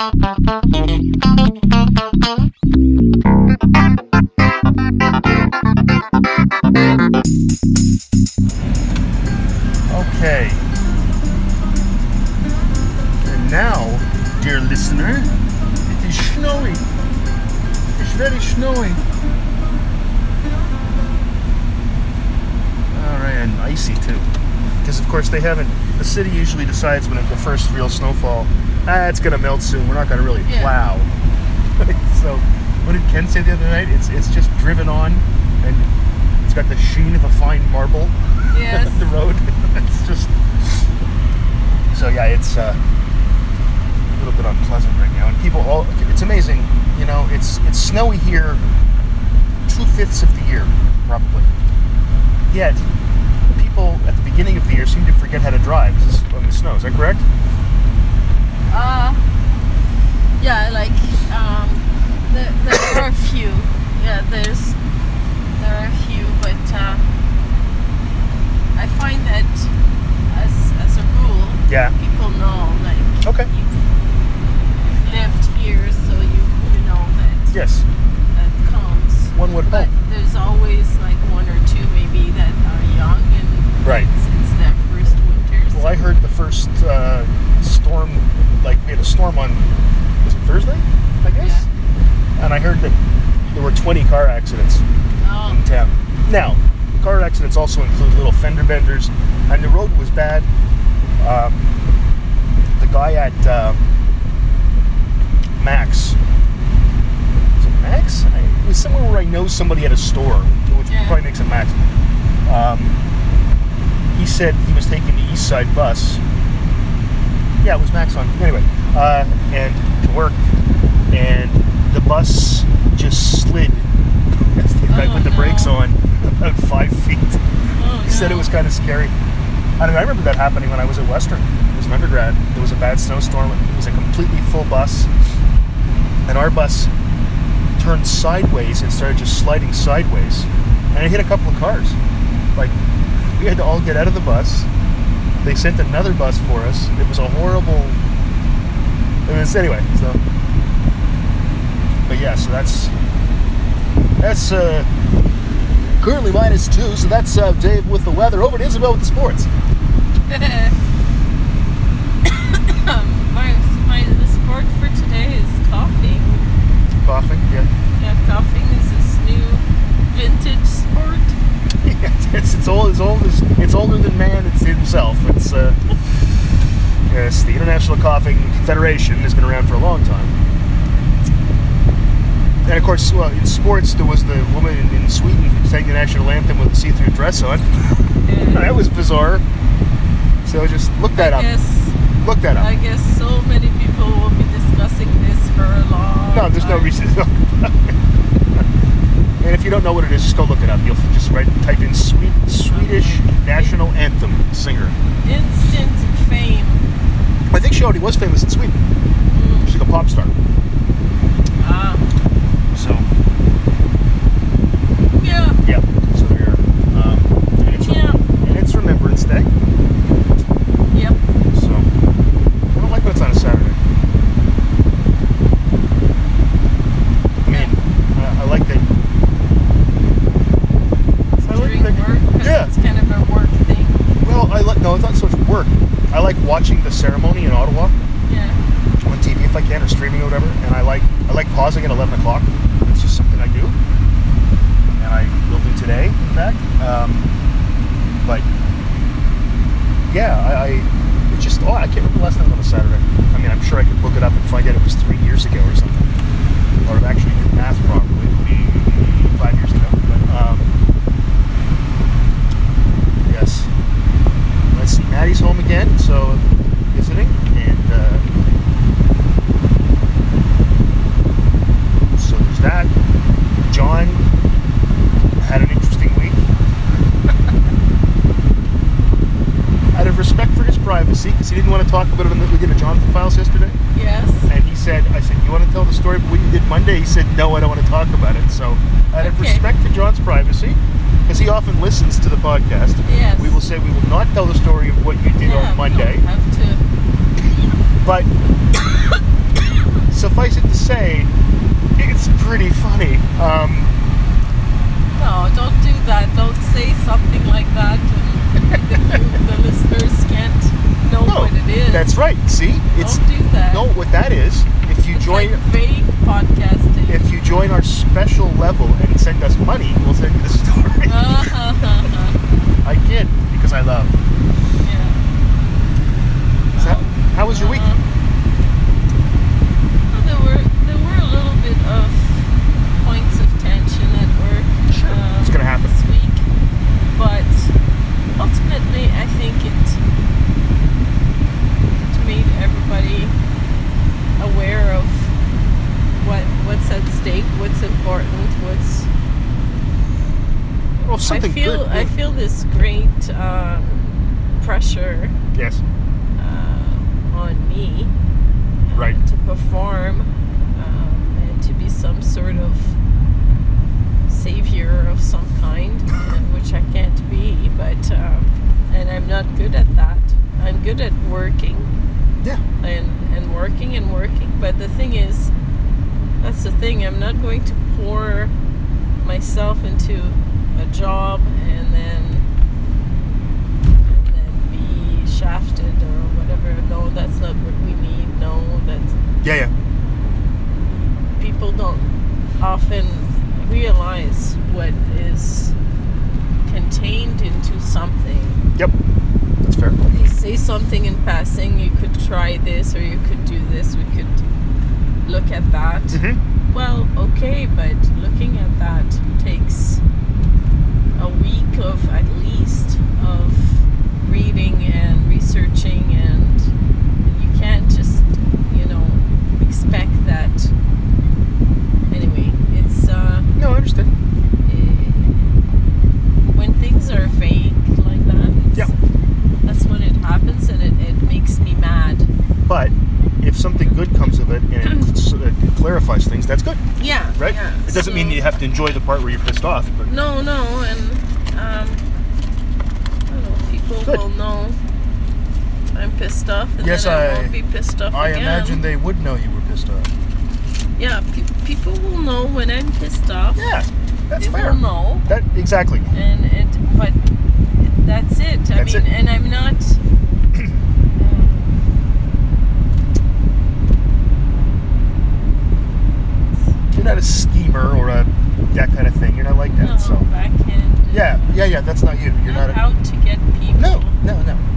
Okay. And now, dear listener, it is snowy. It's very snowy. Alright, and icy too. Because, of course, they haven't. The city usually decides when it, the first real snowfall, ah, it's going to melt soon. We're not going to really Yeah. plow. so, what did Ken say the other night? It's, it's just driven on and it's got the sheen of a fine marble Yes. the road. it's just so yeah, it's uh, a little bit unpleasant right now, and people all. It's amazing, you know. It's it's snowy here, two fifths of the year probably. Yet people at the beginning of the year seem to forget how to drive when the snow. Is that correct? Uh, yeah, like um, there, there are a few. Yeah, there's there are a few, but uh, I find that as as a rule, Yeah. people know like Okay. you've, you've lived here, so you you know that Yes. that comes. One would But hope. there's always like one or two maybe that are young and Right. it's, it's their first winter. Well, I heard the first uh, storm, like we had a storm on, was it Thursday? I guess. And I heard that there were 20 car accidents. Oh, in town. Now, car accidents also include little fender benders, and the road was bad. Um, the guy at um, Max, was it Max? I, it was somewhere where I know somebody at a store, which Yeah. probably makes it Max. Um, he said he was taking the East Side bus. Yeah, it was Max on. Anyway, uh, and to work, and the bus just slid as the guy Oh, put the brakes on about five feet. oh, He said it was kind of scary. I don't. I remember that happening when I was at Western. I was an undergrad. There was a bad snowstorm. It was a completely full bus, and our bus turned sideways and started just sliding sideways, and it hit a couple of cars. Like we had to all get out of the bus. They sent another bus for us. It was a horrible. It was anyway. So, but yeah. So that's that's uh, currently minus two. So that's uh, Dave with the weather. Over to Isabel with the sports. my, my the sport for today is coughing. Coughing. Yeah. Yeah, coughing is this new vintage sport. it's, it's old. It's old as it's older than man. It's himself. It's uh, yes. The International Coughing Federation has been around for a long time. And of course, well, in sports, there was the woman in, in Sweden who sang the national anthem with a see-through dress on. that was bizarre. So just look that I up. guess Look that up. I guess so many people will be discussing this for a long. No, there's no reason to talk about it. And if you don't know what it is, just go look it up. You'll just write, type in Sweet, Swedish national anthem singer. Instant fame. I think she already was famous in Sweden. She's like a pop star. Ah, So yeah, yeah. So there. Um, and it's Yeah. and it's Remembrance Day. yep. So I don't like when it's on a Saturday. I mean, I, I like that. I like that- work, Yeah. it's kind of a work thing. Well, I like no, it's not so much work. I like watching the ceremony in Ottawa Yeah. on TV if I can, or streaming or whatever. And I like I like pausing at eleven o'clock. It's just something I do, and I will do today, in fact. Um, but yeah, I, I just oh I can't remember last time on a Saturday. I mean, I'm sure I could look it up and find out it was three years ago or something, or if actually did math properly, five years ago. But um, yes, let's see. Maddie's home again, so visiting, and uh, that. John had an respect for his privacy because he didn't want to talk about it. The, we did a Jonathan Files yesterday. Yes. And he said, I said, you want to tell the story of what you did Monday? He said, no, I don't want to talk about it. So out of respect to John's privacy, because he often listens to the podcast, yes. we will say we will not tell the story of what you did yeah, on Monday. Have to. But suffice it to say, it's pretty funny. Um, no, don't do that. Don't say something like that the listeners can't know no, what it is. That's right. See, it's Don't do that. no. What that is, if you it's join like vague podcasting, if you join our special level and send us money, we'll send you the story. Uh-huh, uh-huh. I kid because I love. Yeah. How, how was your week? Uh, I'm going to pour myself into a job and then and then be shafted or whatever. No, that's not what we need. No, that's yeah, yeah. People don't often realize what is contained into something. Yep. That's fair. They say something in passing, you could try this or you could do this, we could look at that. Mm-hmm well, okay, but looking at that takes a week enjoy the part where you're pissed off. But. No, no, and um, know, people Good. will know I'm pissed off, and yes, then I, I won't be pissed off I again. imagine they would know you were pissed off. Yeah, pe- people will know when I'm pissed off. Yeah, that's they fair. Will know. That exactly. And it, but it, that's it. I that's mean, it. and I'm not. Um, you're not a that kind of thing. You're not like that. No, so. Yeah, yeah, yeah. That's not you. You're not, not a, out to get people. No, no, no.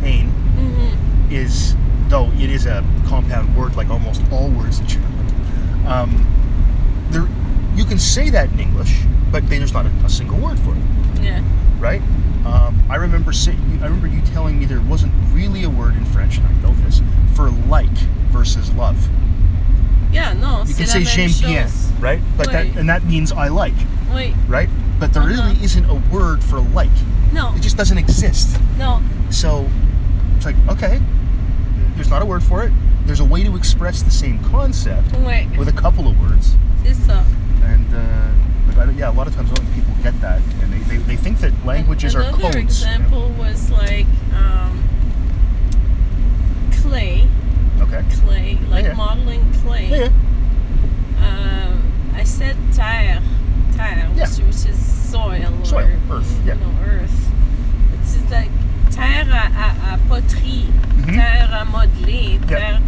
Pain hmm is, though it is a compound word like almost all words in German. Um, there, you can say that in English, but there's not a, a single word for it, Yeah. right? Um, I remember say, I remember you telling me there wasn't really a word in French, and I know this, for like versus love. Yeah, no, You can say j'aime bien, right? But that and that means I like, Oui. right? But there Uh-huh. really isn't a word for like. No, It just doesn't exist. no. So it's like okay, there's not a word for it. There's a way to express the same concept Ouais, with a couple of words, ça. and uh, but I, yeah, a lot of times don't people get that, and they, they, they think that languages are Another codes. you know? example was like um, clay, Okay. clay, like Yeah. modeling clay. Yeah. Um, I said terre, terre, Yeah. which, which is soil, Soil, or, earth, yeah. You know, earth. It's just like terre à, à, poterie, Mhm. terre à modeler, Yeah. terre.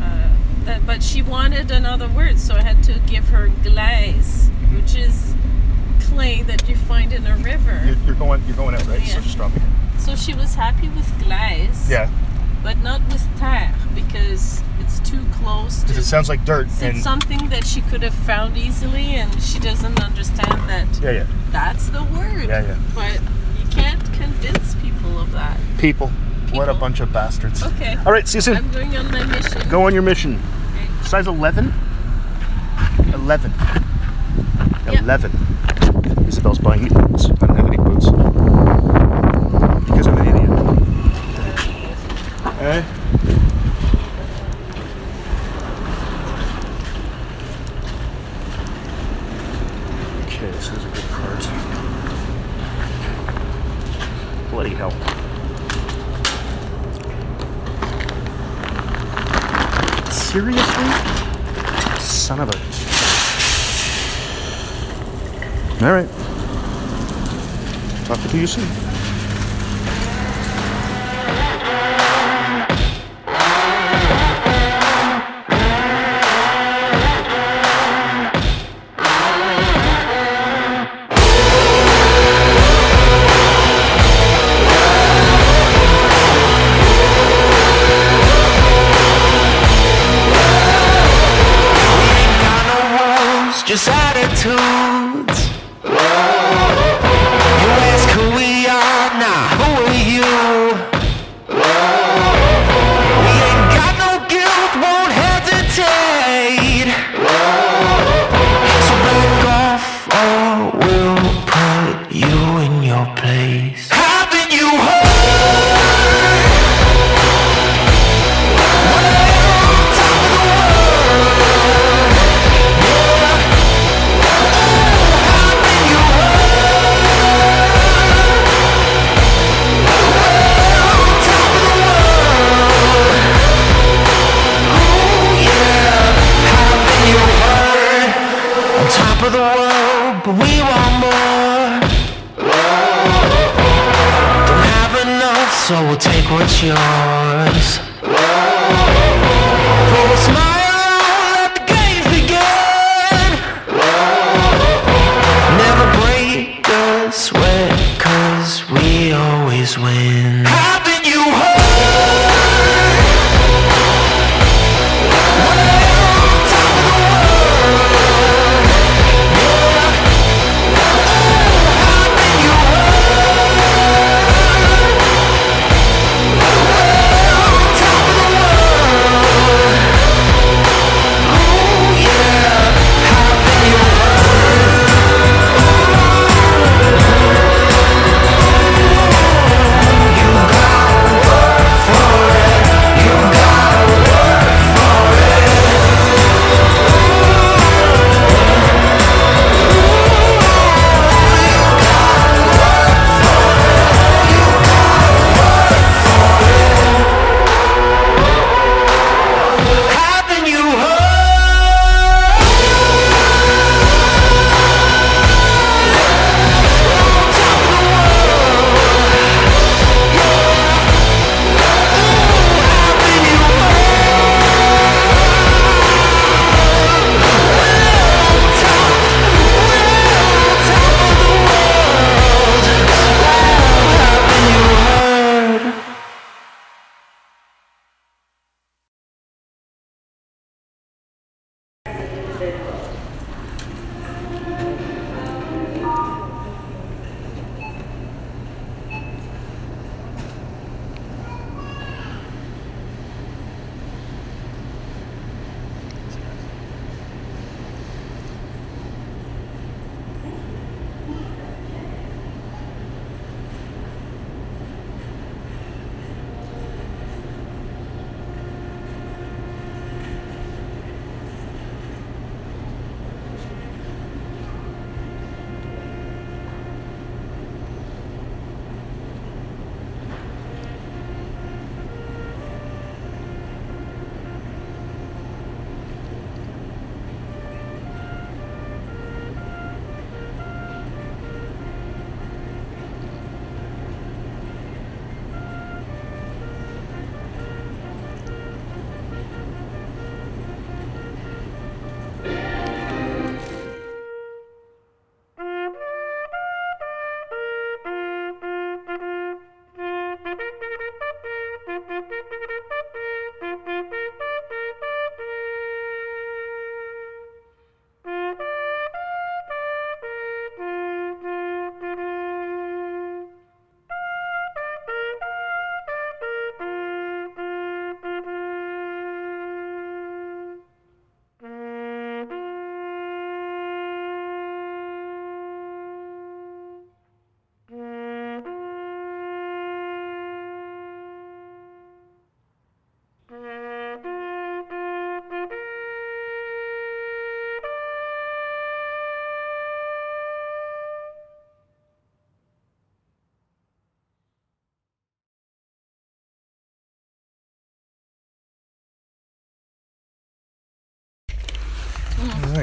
Uh, that- but she wanted another word, so I had to give her glaise, Mm-hmm. which is clay that you find in a river. You're, you're going you're going out right. So just it. So she was happy with glaise, Yeah, but not with terre because it's too close because to it sounds like dirt, it's something that she could have found easily, and she doesn't understand that yeah, yeah, that's the word. yeah, yeah. But convince people of that. People, what a bunch of bastards. Okay. All right, see you soon. I'm going on my mission. Go on your mission. Okay. Size 11? 11. Yeah. 11. Isabel's buying me boots. I don't have any boots. Because I'm an idiot. Eh? Okay, this is a good cart. Bloody hell. Seriously? Son of a. All right. Talk to you soon.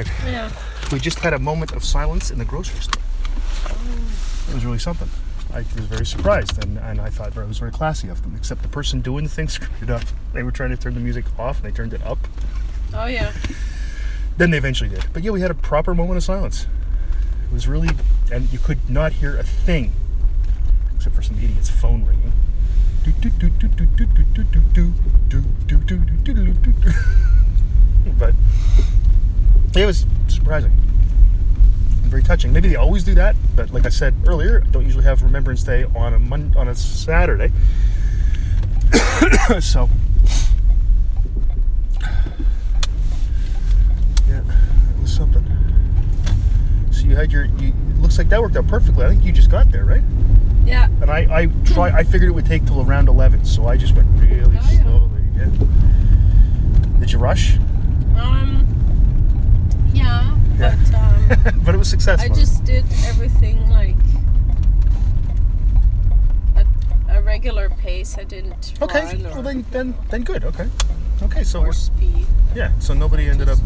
Night. Yeah. We just had a moment of silence in the grocery store. It was really something. I was very surprised, and, and I thought it was very classy of them. Except the person doing the thing screwed it up. They were trying to turn the music off, and they turned it up. Oh yeah. Then they eventually did. But yeah, we had a proper moment of silence. It was really, and you could not hear a thing, except for some idiot's phone ringing. But it was surprising. and Very touching. Maybe they always do that, but like I said earlier, I don't usually have Remembrance Day on a Mon- on a Saturday. so yeah, it was something. So you had your. You, it looks like that worked out perfectly. I think you just got there, right? Yeah. And I, I try. I figured it would take till around eleven, so I just went really Oh, yeah. slowly. Yeah. Did you rush? Um. Yeah. Yeah. But um. but it was successful. I just did everything like at a regular pace. I didn't okay. run or, Well, then, then, then good. Okay. Okay. So we're, speed. yeah. So nobody ended up.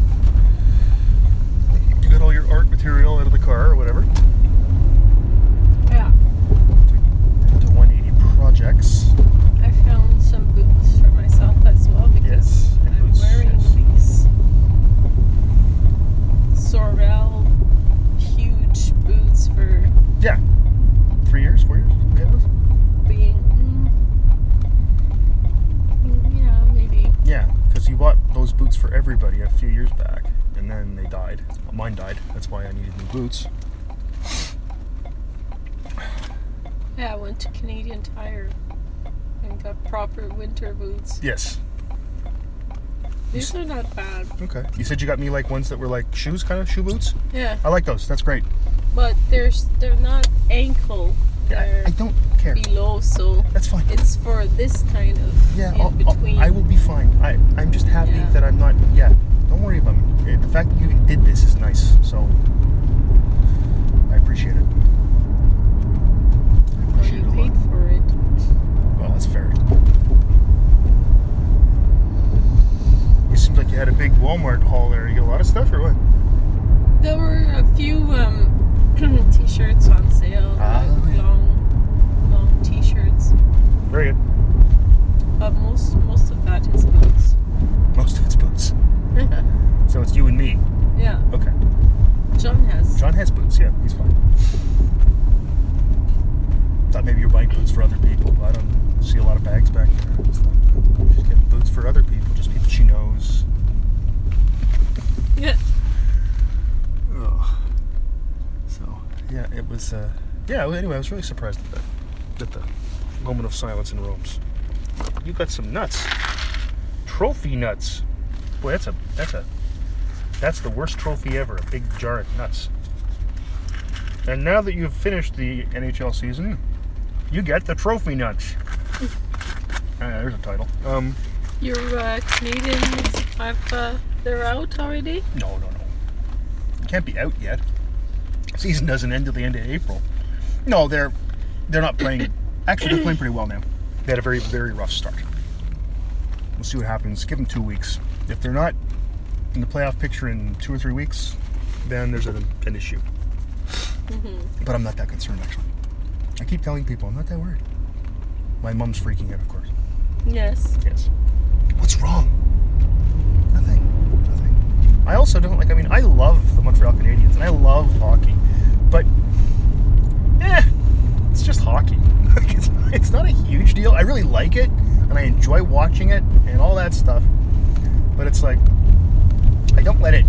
You got all your art material out of the car or whatever. Yeah. To, to 180 projects. I found some boots for myself as well because Yes, and I'm boots, wearing yes. these Sorel huge boots for Yeah. Three years, four years. We had those. being. mm, yeah, maybe. Yeah, because you bought those boots for everybody a few years back, and then they died. Mine died. That's why I needed new boots. Yeah, I went to Canadian Tire and got proper winter boots. Yes. These are not bad. Okay. You said you got me like ones that were like shoes, kind of shoe boots. Yeah, I like those. That's great. but they're they're not ankle. Yeah, I, I don't care. below, so That's fine. it's for this kind of Yeah, in I'll, I'll, between. I will be fine. I I'm just happy Yeah. that I'm not. Yeah. Don't worry about me. The fact that you even did this is nice. So I appreciate it. I Well, appreciate you it a paid lot. for it. Well, that's fair. Seems like you had a big Walmart haul there. You get a lot of stuff, or what? There were a few um, t-shirts on sale, Ah, like yeah. long, long t-shirts. Very good. But most most of that is boots. Most of it's boots. So it's you and me. yeah, Okay. John has. John has boots. Yeah, he's fine. Thought maybe you're buying boots for other people. I don't see a lot of bags back there. Just she's getting boots for other people, just people she knows. Yeah. Ugh. So yeah, it was. Uh, yeah. well, Anyway, I was really surprised at the at the moment of silence in Rome's. You got some nuts. Trophy nuts. Boy, that's a that's a that's the worst trophy ever. A big jar of nuts. And now that you've finished the NHL season, you get the trophy nuts. Uh, there's a title. Um, Your uh, Canadiens have uh, they're out already. No, no, no. Can't be out yet. Season doesn't end till the end of April. No, they're they're not playing. Actually, they're playing pretty well now. They had a very very rough start. We'll see what happens. Give them two weeks. If they're not in the playoff picture in two or three weeks, then there's an, an issue. But I'm not that concerned actually. I keep telling people I'm not that worried. My mom's freaking out, of course. Yes. Yes. What's wrong? Nothing. Nothing. I also don't like. I mean, I love the Montreal Canadiens and I love hockey, but eh, it's just hockey. Like it's, it's not a huge deal. I really like it and I enjoy watching it and all that stuff. But it's like I don't let it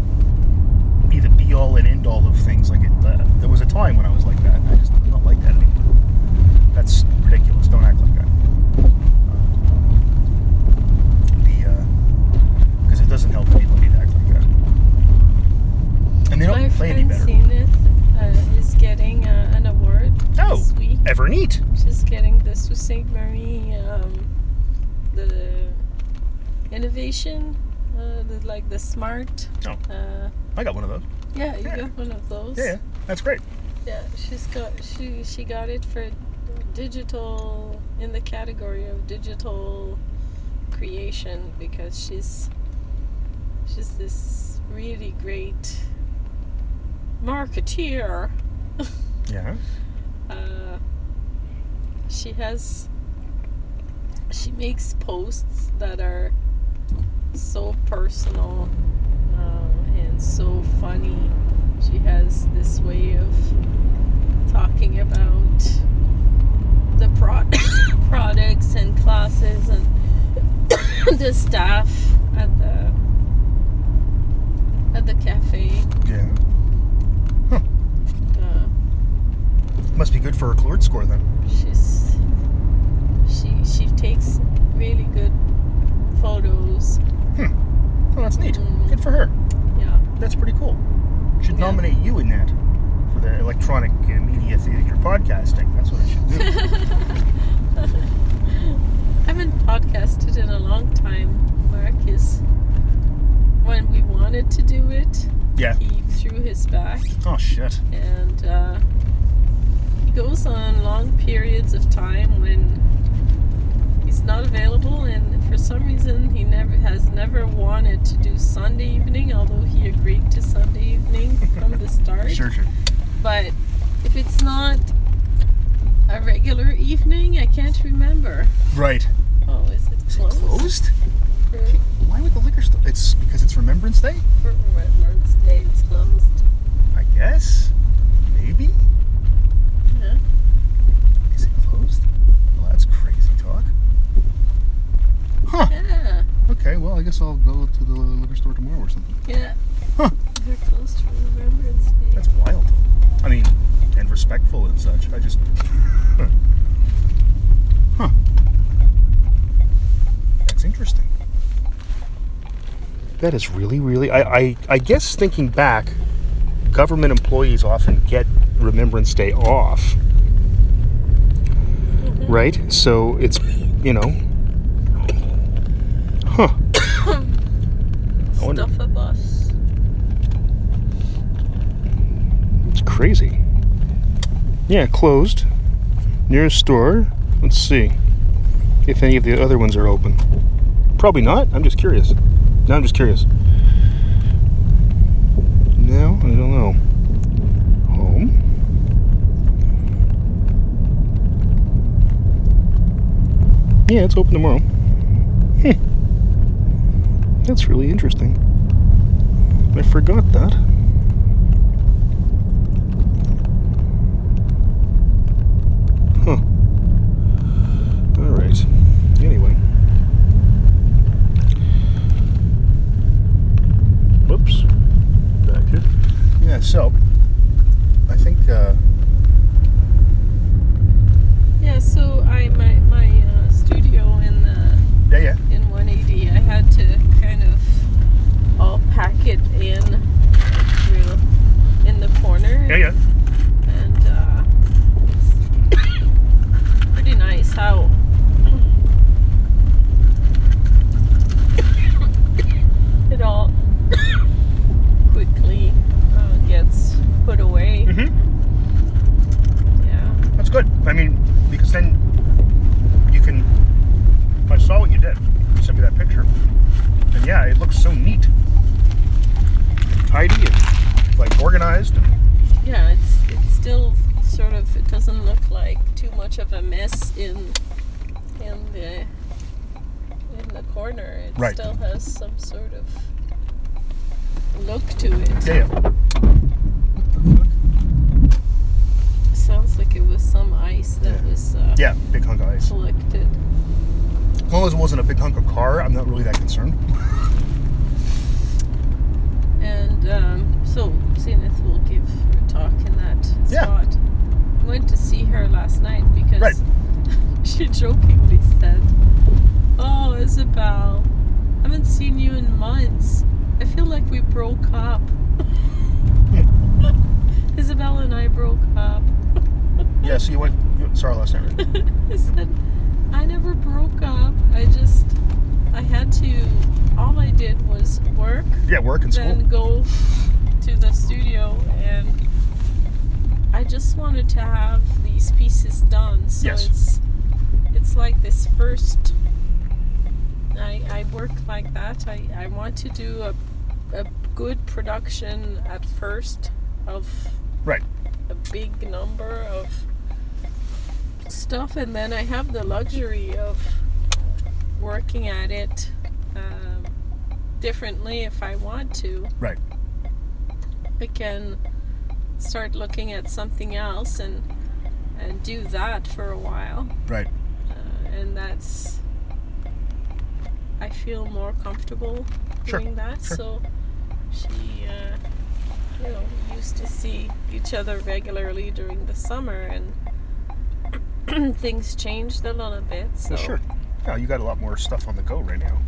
be the be all and end all of things. Like it. Uh, there was a time when I was like that. and I just not like that anymore. That's ridiculous. Don't act like that. the because it doesn't help anybody to act like that. And they don't My play any friend better. Zenith uh, is getting uh, an award Oh, this week. ever neat. She's getting the Sault Ste. Marie, um, the innovation, uh, the, like the smart. Oh. Uh, I got one of those. yeah, you Yeah. got one of those. Yeah, yeah, that's great. Yeah, she's got she she got it for digital in the category of digital creation because she's she's this really great marketeer. Yeah. Uh, she has. She makes posts that are so personal um, and so funny. She has this way of talking about the pro- products and classes and the staff at the at the cafe. Yeah. Uh, Must be good for her Klout score then. she's she she takes really good photos. Oh, that's neat. Mm. Good for her. Yeah. That's pretty cool. Should Yeah. nominate you in that for the electronic media theater podcasting. That's what I should do. I haven't podcasted in a long time. Mark is when we wanted to do it, yeah. he threw his back Oh shit. and uh, he goes on long periods of time when he's not available and for some reason he never has never wanted to do Sunday evening although he agreed to Sunday evening from the start Sure, sure. but if it's not a regular evening I can't remember Right. oh is it closed, closed? For, Why would the liquor store? It's because it's Remembrance Day. for Remembrance Day it's closed I guess. Maybe. yeah. Is it closed? Well, that's crazy talk. Huh. yeah Okay. Well, I guess I'll go to the liquor store tomorrow or something. yeah Huh. they're closed for Remembrance Day That's wild. I mean, and respectful and such. I just. huh. That's interesting. That is really, really. I, I, I guess thinking back, government employees often get Remembrance Day off. Mm-hmm. Right? So it's, you know. Huh. Stuff a bus. It's crazy. Yeah, closed. Nearest store. Let's see if any of the other ones are open. Probably not. I'm just curious. I'm just curious. No, I don't know. Home. Yeah, it's open tomorrow. Hmm. That's really interesting. I forgot that. Huh. All right. Anyway. Whoops. Back here. Yeah. So, I think. Uh, Yeah, so I my my uh, studio in the yeah. Yeah. in 180, I had to kind of all pack it in real in the corner. Yeah. Yeah. And uh, it's pretty nice how it all quickly uh, gets put away. Mm-hmm. Yeah. That's good. I mean, because then you can. I saw what you did. You sent me that picture, and yeah, it looks so neat, tidy, and like organized. And, Yeah, it's it's still sort of it doesn't look like too much of a mess in in the in the corner. It Right. still has some sort of look to it. yeah. yeah. What the fuck? Sounds like it was some ice that Yeah. was uh, Yeah, big hunk of ice. collected. As long as it wasn't a big hunk of car, I'm not really that concerned. And um, so Zenith will give her talk in that Yeah. spot. I went to see her last night because Right. she jokingly said, "Oh, Isabel, I haven't seen you in months. I feel like we broke up." Isabella and I broke up. Yeah, so you went. You her last night, right? I said, I never broke up. I just, I had to. All I did was work Yeah, work and school. then go to the studio and I just wanted to have these pieces done. So Yes. it's it's like this first I, I work like that. I, I want to do a, a good production at first of Right. a big number of stuff, and then I have the luxury of working at it um, differently if I want to. Right. I can start looking at something else and and do that for a while, Right. uh, and that's I feel more comfortable Sure, doing that. sure. So she, uh, you know, we used to see each other regularly during the summer, and things changed a little bit. So Well, sure. Yeah, you got a lot more stuff on the go right now.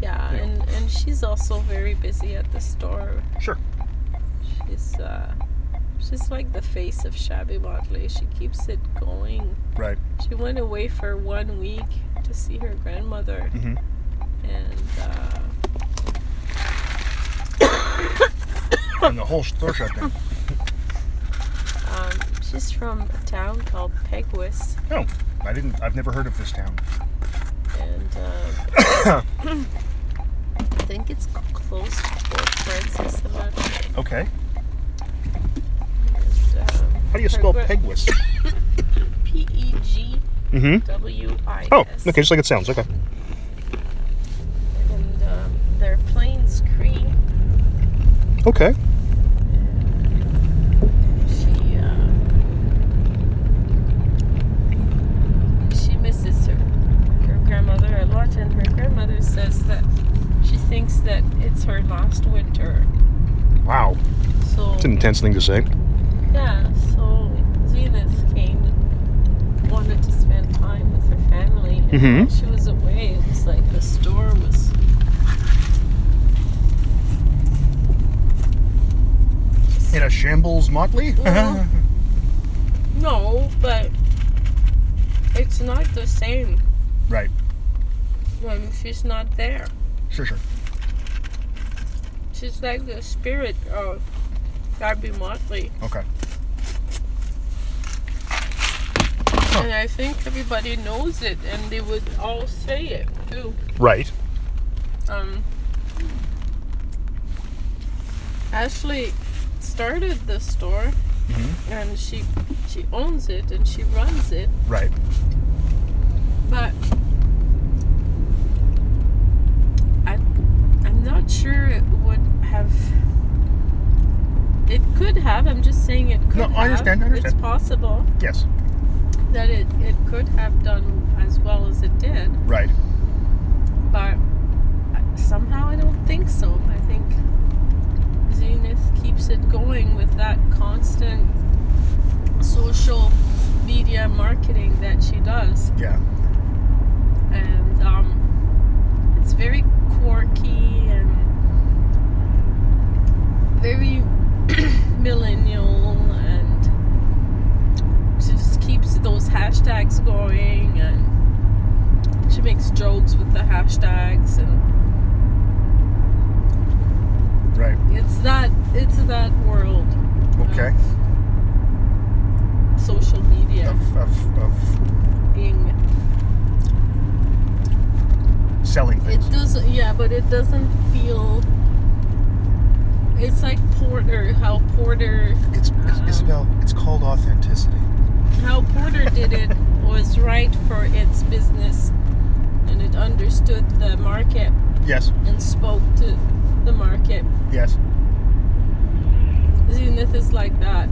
yeah, Yeah. and and she's also very busy at the store. Sure. She's uh, she's like the face of Shabby Motley. She keeps it going. Right. She went away for one week to see her grandmother, Mm-hmm. And uh, And the whole store shut down. um, she's from a town called Pegwis, No, I didn't. I've never heard of this town. and uh, I think it's close to Fort Frances. I'm not sure. Okay. And, um, How do you her spell gra- Pegwis? P E G Mm-hmm. W I S. Oh, okay, just like it sounds. Okay. And um, they're Plains Cree. Okay. She uh, she misses her her grandmother a lot, and her grandmother says that she thinks that it's her last winter. Wow. So It's an intense thing to say. yeah, so Zenith came, wanted to spend time with her family, and Mhm. she was away. It was like the store was. In a shambles motley? No, but it's not the same right. when she's not there. Sure, sure. She's like the spirit of Gabby Motley. Okay. And I think everybody knows it and they would all say it too. Right. Um, Ashley started the store Mm-hmm. and she she owns it and she runs it, Right. but I I'm not sure it would have it could have, I'm just saying it could No, I understand, I It's possible Yes. that it, it could have done as well as it did. Right. but somehow I don't think so. I think Zenith keeps it going with that constant social media marketing that she does, Yeah. and um, it's very quirky and very millennial, and she just keeps those hashtags going and she makes jokes with the hashtags and Right. it's that it's that world Okay. social media Of, of, of being selling things. it doesn't yeah but it doesn't feel it's like porter how porter It's, it's um, Isabel. It's called authenticity. how porter did it was right for its business and it understood the market Yes. and spoke to the market Yes. zenith is like that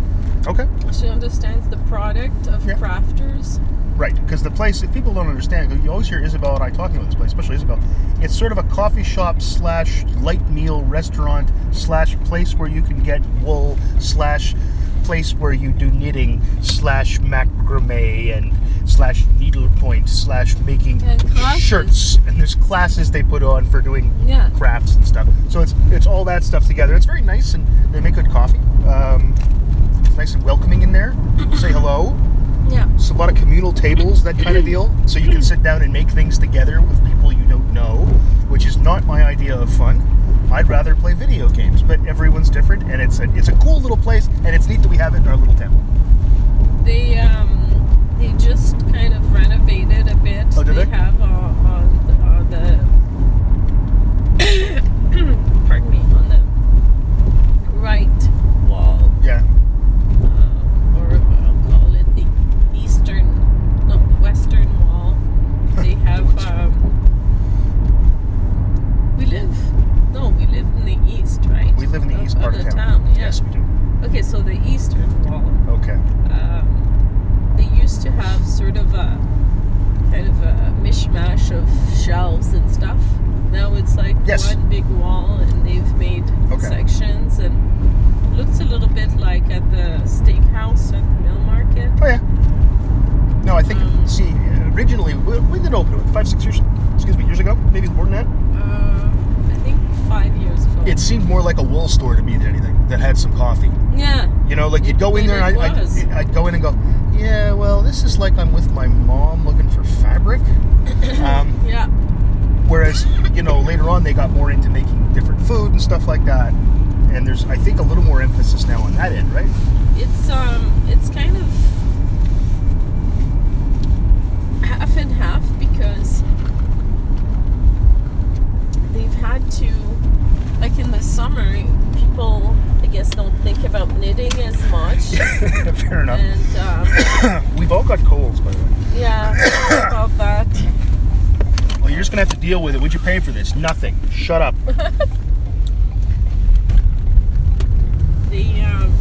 Okay. she understands the product of Yeah. crafters Right, because the place, if people don't understand, you always hear Isabel and I talking about this place, especially Isabel. It's sort of a coffee shop slash light meal restaurant slash place where you can get wool slash place where you do knitting slash macrame and slash needlepoint slash making And shirts. And there's classes they put on for doing Yeah. crafts and stuff. So it's it's all that stuff together. It's very nice and they make good coffee. Um, it's nice and welcoming in there. Say hello. yeah It's a lot of communal tables, that kind of deal. So you can sit down and make things together with people you don't know, which is not my idea of fun. I'd rather play video games, but everyone's different, and it's a it's a cool little place, and it's neat that we have it in our little town. They um they just kind of renovated a bit. Oh, did they? have uh, on the, on the pardon me on the right wall. Yeah, so the eastern wall. Okay. Um, they used to have sort of a kind of a mishmash of shelves and stuff. Now it's like Yes. one big wall, and they've made Okay. sections, and it looks a little bit like at the steakhouse at the Mill Market. Oh yeah. No, I think Um, see originally when when did it open? Five six years? Excuse me, years ago? Maybe more than that. Uh, I think five years ago. It seemed more like a wool store to me than anything that had some coffee. yeah. You know, like you'd go in And there and it I, was. I'd, I'd go in and go, yeah, well, this is like I'm with my mom looking for fabric. um, Yeah. whereas, you know, later on they got more into making different food and stuff like that. And there's, I think, a little more emphasis now on that end, right? It's um it's kind of half and half because they've had to like in the summer people I guess don't think about knitting as much Fair enough. and um, We've all got colds, by the way. yeah about that Well, you're just gonna have to deal with it. What'd you pay for this? Nothing. Shut up. the um,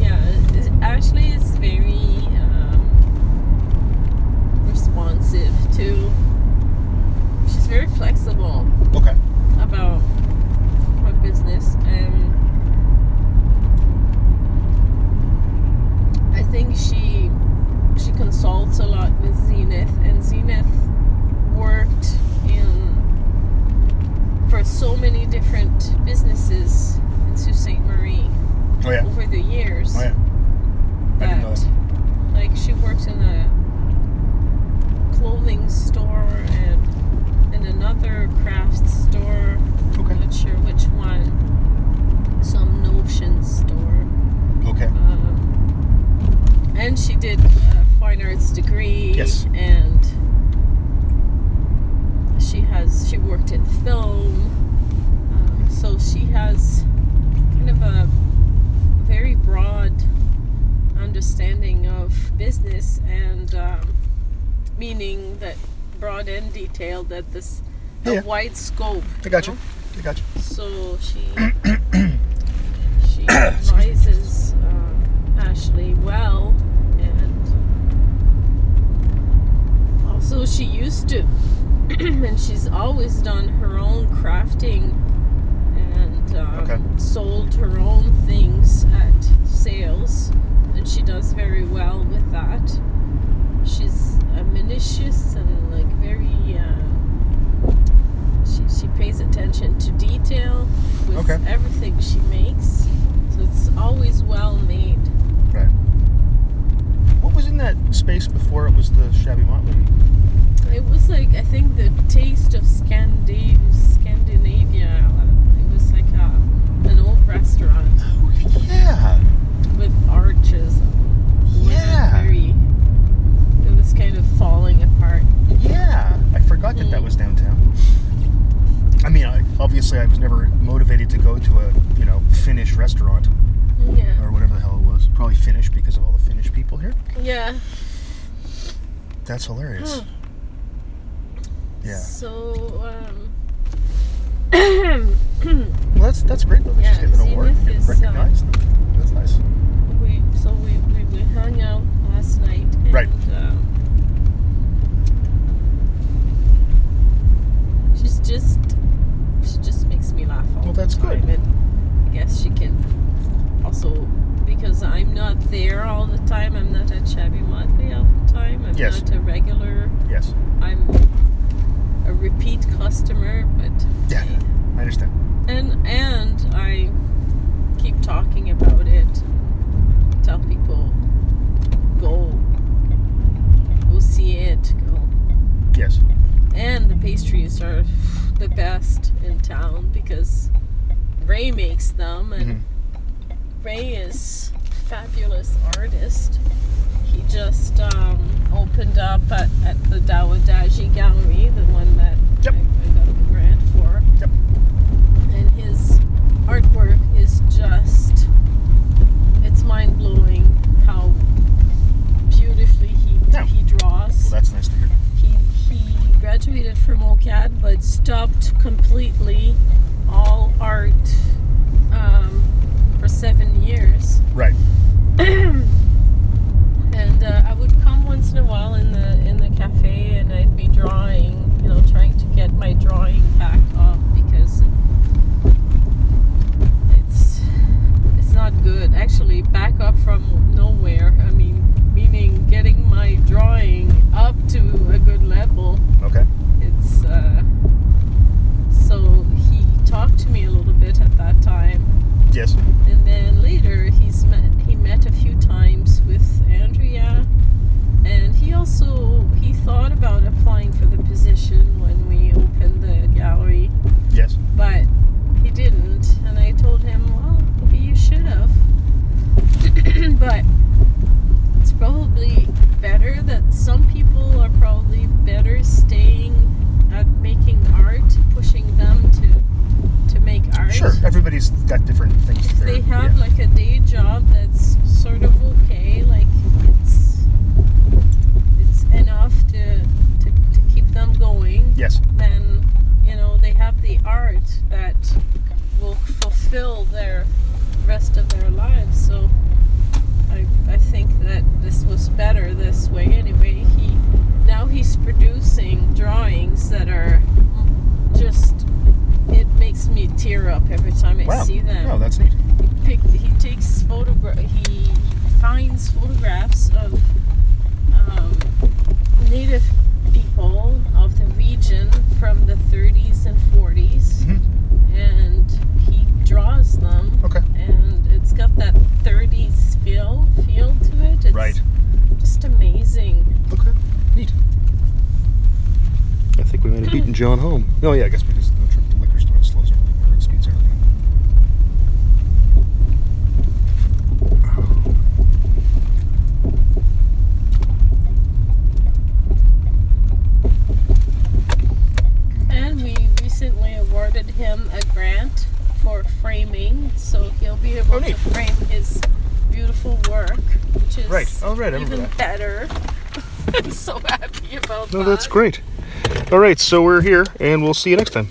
yeah it actually is very um, responsive to she's very flexible Okay. about her business and I think she she consults a lot with Zenith and Zenith worked in for so many different businesses in Sault Ste. Marie Oh yeah. over the years Oh yeah. I didn't know that that. like she worked in a clothing store and in another craft store Okay. I'm not sure which one. Some Notion store. Okay. Um, and she did a fine arts degree. Yes. And she has she worked in film. Um, so she has kind of a very broad understanding of business and um, meaning that broad and detailed that this a Yeah. wide scope. I got know? you. I got you. So she she advises uh, Ashley well, and also she used to, and she's always done her own crafting and um, Okay. sold her own things at sales, and she does very well with that. She's uh, minutious and like very. Uh, she, she pays attention to detail with Okay. everything she makes. So it's always well made. Right. What was in that space before it was the Shabby Motley? It was like I think the taste of Scandi- Scandinavia. It was like a, an old restaurant Oh yeah. with arches. It Yeah. Very. It was kind of falling apart. Yeah. I forgot that that Mm. was downtown. I mean, I, obviously, I was never motivated to go to a you know Finnish restaurant Yeah. or whatever the hell it was. Probably Finnish because of all the Finnish people here. Yeah. That's hilarious. Yeah. So. Um, Well, that's that's great though. that Yeah, She's getting an award, getting is, uh, recognized. that's nice. we so we, we, we hung out last night and Right. um, she's just she just makes me laugh all Well, that's the time good. and I guess she can also because I'm not there all the time I'm not at Shabby Motley all the time I'm Yes. not a regular Yes. I'm a repeat customer but Yeah. I understand. and and I keep talking about it. Tell people go go see it. Go. Yes. And the pastries are the best in town because Ray makes them and Mhm. Ray is fabulous artist. He just um, opened up at, at the Dawadaji Gallery, the one that no, that's great. All right, so we're here, and we'll see you next time.